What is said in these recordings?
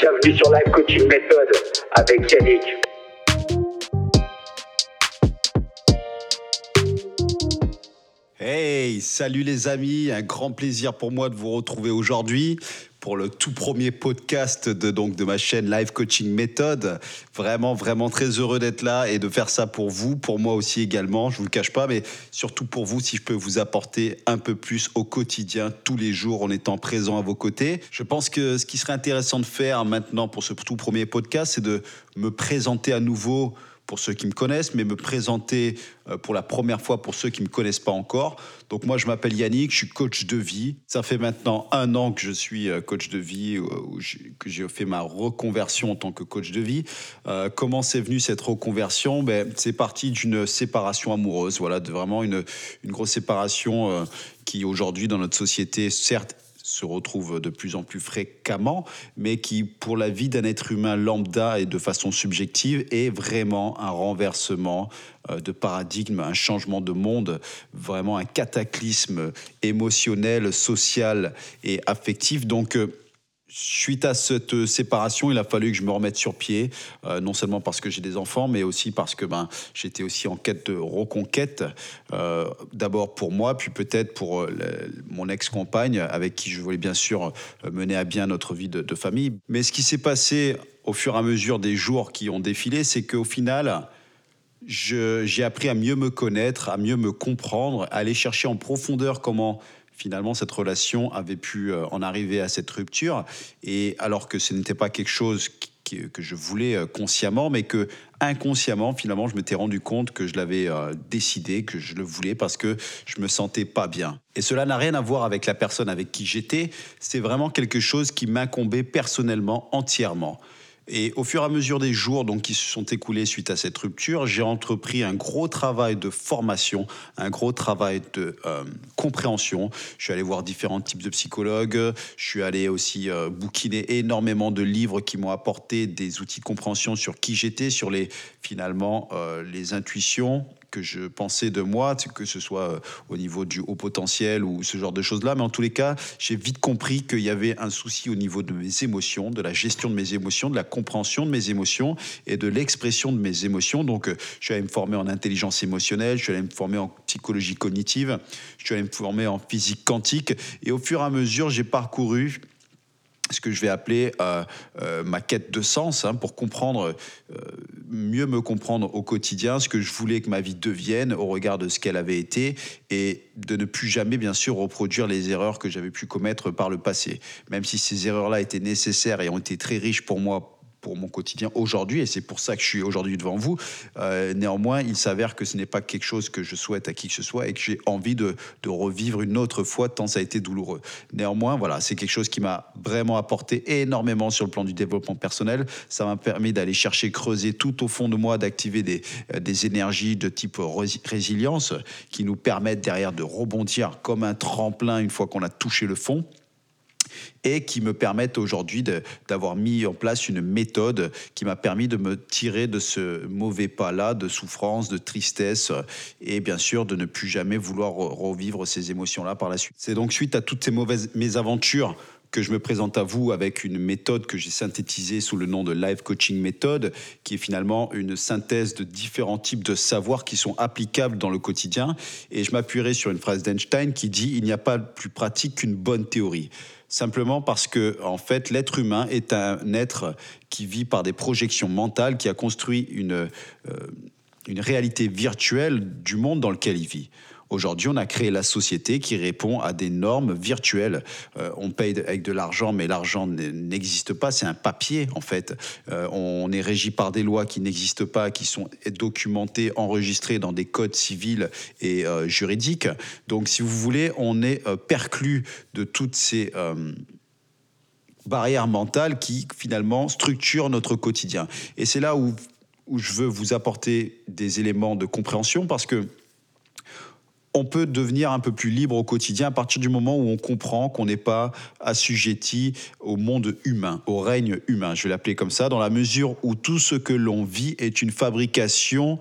Bienvenue sur Live Coaching Method avec Yannick. Hey, salut les amis, un grand plaisir pour moi de vous retrouver aujourd'hui pour le tout premier podcast de, donc, de ma chaîne Live Coaching Method. Vraiment, vraiment très heureux d'être là et de faire ça pour vous, pour moi aussi également, je ne vous le cache pas, mais surtout pour vous, si je peux vous apporter un peu plus au quotidien, tous les jours, en étant présent à vos côtés. Je pense que ce qui serait intéressant de faire maintenant pour ce tout premier podcast, c'est de me présenter à nouveau pour ceux qui me connaissent, mais me présenter euh, pour la première fois pour ceux qui ne me connaissent pas encore. Donc moi, je m'appelle Yannick, je suis coach de vie. Ça fait maintenant un an que je suis euh, coach de vie, euh, que j'ai fait ma reconversion en tant que coach de vie. comment c'est venu cette reconversion? Ben, C'est parti d'une séparation amoureuse, voilà, de vraiment une, une grosse séparation qui aujourd'hui dans notre société, certes, se retrouve de plus en plus fréquemment, mais qui, pour la vie d'un être humain lambda et de façon subjective, est vraiment un renversement euh, de paradigme, un changement de monde, vraiment un cataclysme émotionnel, social et affectif. Donc, euh, Suite à cette séparation, il a fallu que je me remette sur pied, euh, non seulement parce que j'ai des enfants, mais aussi parce que ben, j'étais aussi en quête de reconquête, euh, d'abord pour moi, puis peut-être pour euh, mon ex-compagne, avec qui je voulais bien sûr mener à bien notre vie de famille. Mais ce qui s'est passé au fur et à mesure des jours qui ont défilé, c'est qu'au final, j'ai appris à mieux me connaître, à mieux me comprendre, à aller chercher en profondeur comment finalement cette relation avait pu euh, en arriver à cette rupture. Et alors que ce n'était pas quelque chose que je voulais euh, consciemment, mais que inconsciemment, finalement, je m'étais rendu compte que je l'avais euh, décidé, que je le voulais parce que je me sentais pas bien. Et cela n'a rien à voir avec la personne avec qui j'étais, c'est vraiment quelque chose qui m'incombait personnellement, entièrement. Et au fur et à mesure des jours donc, qui se sont écoulés suite à cette rupture, j'ai entrepris un gros travail de formation, un gros travail de euh, compréhension. Je suis allé voir différents types de psychologues. Je suis allé aussi euh, bouquiner énormément de livres qui m'ont apporté des outils de compréhension sur qui j'étais, sur les finalement euh, les intuitions que je pensais de moi, que ce soit euh, au niveau du haut potentiel ou ce genre de choses-là. Mais en tous les cas, j'ai vite compris qu'il y avait un souci au niveau de mes émotions, de la gestion de mes émotions, de la compréhension de mes émotions et de l'expression de mes émotions. Donc, euh, je suis allé me former en intelligence émotionnelle, je suis allé me former en psychologie cognitive, je suis allé me former en physique quantique. Et au fur et à mesure, j'ai parcouru ce que je vais appeler euh, euh, ma quête de sens, hein, pour comprendre, euh, mieux me comprendre au quotidien, ce que je voulais que ma vie devienne au regard de ce qu'elle avait été, et de ne plus jamais, bien sûr, reproduire les erreurs que j'avais pu commettre par le passé. Même si ces erreurs-là étaient nécessaires et ont été très riches pour moi pour mon quotidien aujourd'hui, et c'est pour ça que je suis aujourd'hui devant vous. Euh, néanmoins, il s'avère que ce n'est pas quelque chose que je souhaite à qui que ce soit et que j'ai envie de, revivre une autre fois tant ça a été douloureux. Néanmoins, voilà, c'est quelque chose qui m'a vraiment apporté énormément sur le plan du développement personnel. Ça m'a permis d'aller chercher, creuser tout au fond de moi, d'activer des, euh, des énergies de type résilience qui nous permettent derrière de rebondir comme un tremplin une fois qu'on a touché le fond et qui me permettent aujourd'hui d'avoir mis en place une méthode qui m'a permis de me tirer de ce mauvais pas-là, de souffrance, de tristesse, et bien sûr de ne plus jamais vouloir revivre ces émotions-là par la suite. C'est donc suite à toutes ces mauvaises mésaventures que je me présente à vous avec une méthode que j'ai synthétisée sous le nom de Life Coaching Method, qui est finalement une synthèse de différents types de savoirs qui sont applicables dans le quotidien. Et je m'appuierai sur une phrase d'Einstein qui dit Il n'y a pas plus pratique qu'une bonne théorie simplement parce que en fait l'être humain est un être qui vit par des projections mentales, qui a construit une, euh, une réalité virtuelle du monde dans lequel il vit. Aujourd'hui, on a créé la société qui répond à des normes virtuelles. Euh, on paye avec de l'argent, mais l'argent n'existe pas, c'est un papier en fait. Euh, on est régi par des lois qui n'existent pas, qui sont documentées, enregistrées dans des codes civils et euh, juridiques. Donc, si vous voulez, on est perclus de toutes ces barrières mentales qui finalement structurent notre quotidien. Et c'est là où, où je veux vous apporter des éléments de compréhension parce que on peut devenir un peu plus libre au quotidien à partir du moment où on comprend qu'on n'est pas assujetti au monde humain, au règne humain, je vais l'appeler comme ça, dans la mesure où tout ce que l'on vit est une fabrication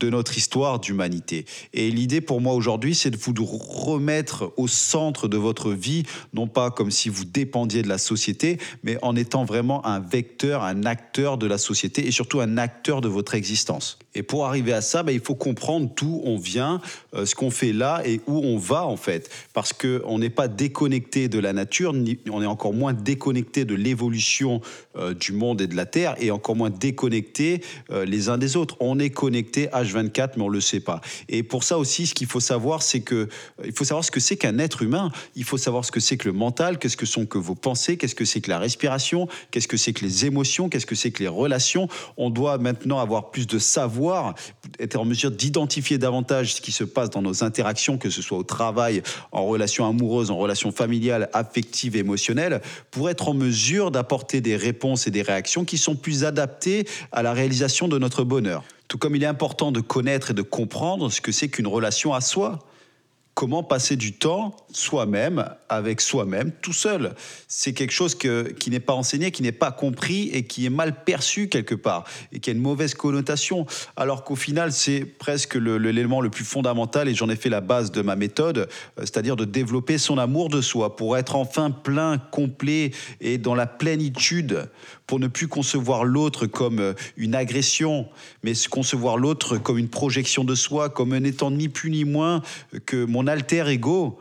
de notre histoire d'humanité. Et l'idée pour moi aujourd'hui, c'est de vous remettre au centre de votre vie, non pas comme si vous dépendiez de la société, mais en étant vraiment un vecteur, un acteur de la société et surtout un acteur de votre existence. Et pour arriver à ça, bah, il faut comprendre d'où on vient, euh, ce qu'on fait là et où on va en fait. Parce qu'on n'est pas déconnecté de la nature, on est encore moins déconnecté de l'évolution euh, du monde et de la Terre, et encore moins déconnecté euh, les uns des autres. On est connecté H24, mais on ne le sait pas. Et pour ça aussi, ce qu'il faut savoir, c'est que il faut savoir ce que c'est qu'un être humain. Il faut savoir ce que c'est que le mental, qu'est-ce que sont que vos pensées, qu'est-ce que c'est que la respiration, qu'est-ce que c'est que les émotions, qu'est-ce que c'est que les relations. On doit maintenant avoir plus de savoir, être en mesure d'identifier davantage ce qui se passe dans nos interactions, que ce soit au travail, en relation amoureuse, en relation familiale, affective, émotionnelle, pour être en mesure d'apporter des réponses et des réactions qui sont plus adaptées à la réalisation de notre bonheur. Tout comme il est important de connaître et de comprendre ce que c'est qu'une relation à soi comment passer du temps soi-même, avec soi-même, tout seul. C'est quelque chose qui n'est pas enseigné, qui n'est pas compris et qui est mal perçu quelque part et qui a une mauvaise connotation. Alors qu'au final, c'est presque l'élément le, plus fondamental et j'en ai fait la base de ma méthode, euh, c'est-à-dire de développer son amour de soi pour être enfin plein, complet et dans la plénitude, pour ne plus concevoir l'autre comme euh, une agression, mais concevoir l'autre comme une projection de soi, comme n'étant ni plus ni moins que mon alter ego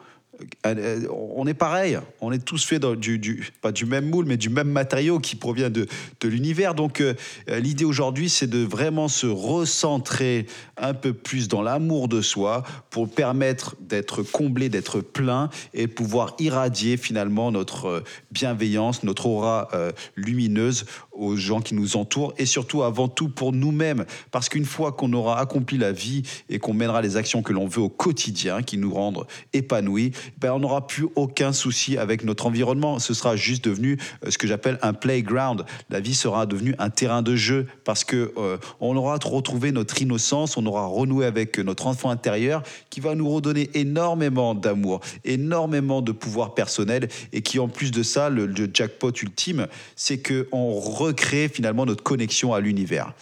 euh, on est pareil, on est tous faits du, pas du même moule, mais du même matériau qui provient de, l'univers. Donc euh, euh, l'idée aujourd'hui, c'est de vraiment se recentrer un peu plus dans l'amour de soi pour permettre d'être comblé, d'être plein et pouvoir irradier finalement notre bienveillance, notre aura lumineuse aux gens qui nous entourent et surtout avant tout pour nous-mêmes. Parce qu'une fois qu'on aura accompli la vie et qu'on mènera les actions que l'on veut au quotidien, qui nous rendent épanouis, ben on n'aura plus aucun souci avec notre environnement. Ce sera juste devenu euh, ce que j'appelle un playground. La vie sera devenue un terrain de jeu parce que euh, on aura retrouvé notre innocence, on aura renoué avec notre enfant intérieur qui va nous redonner énormément d'amour, énormément de pouvoir personnel et qui en plus de ça, le, le jackpot ultime, c'est que on recréer finalement notre connexion à l'univers.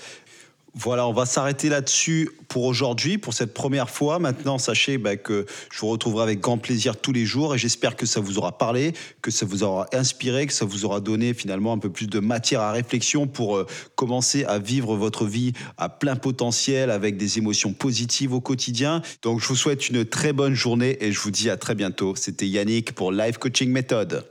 Voilà, on va s'arrêter là-dessus pour aujourd'hui, pour cette première fois. Maintenant, sachez bah, que je vous retrouverai avec grand plaisir tous les jours et j'espère que ça vous aura parlé, que ça vous aura inspiré, que ça vous aura donné finalement un peu plus de matière à réflexion pour euh, commencer à vivre votre vie à plein potentiel avec des émotions positives au quotidien. Donc, je vous souhaite une très bonne journée et je vous dis à très bientôt. C'était Yannick pour Life Coaching Method.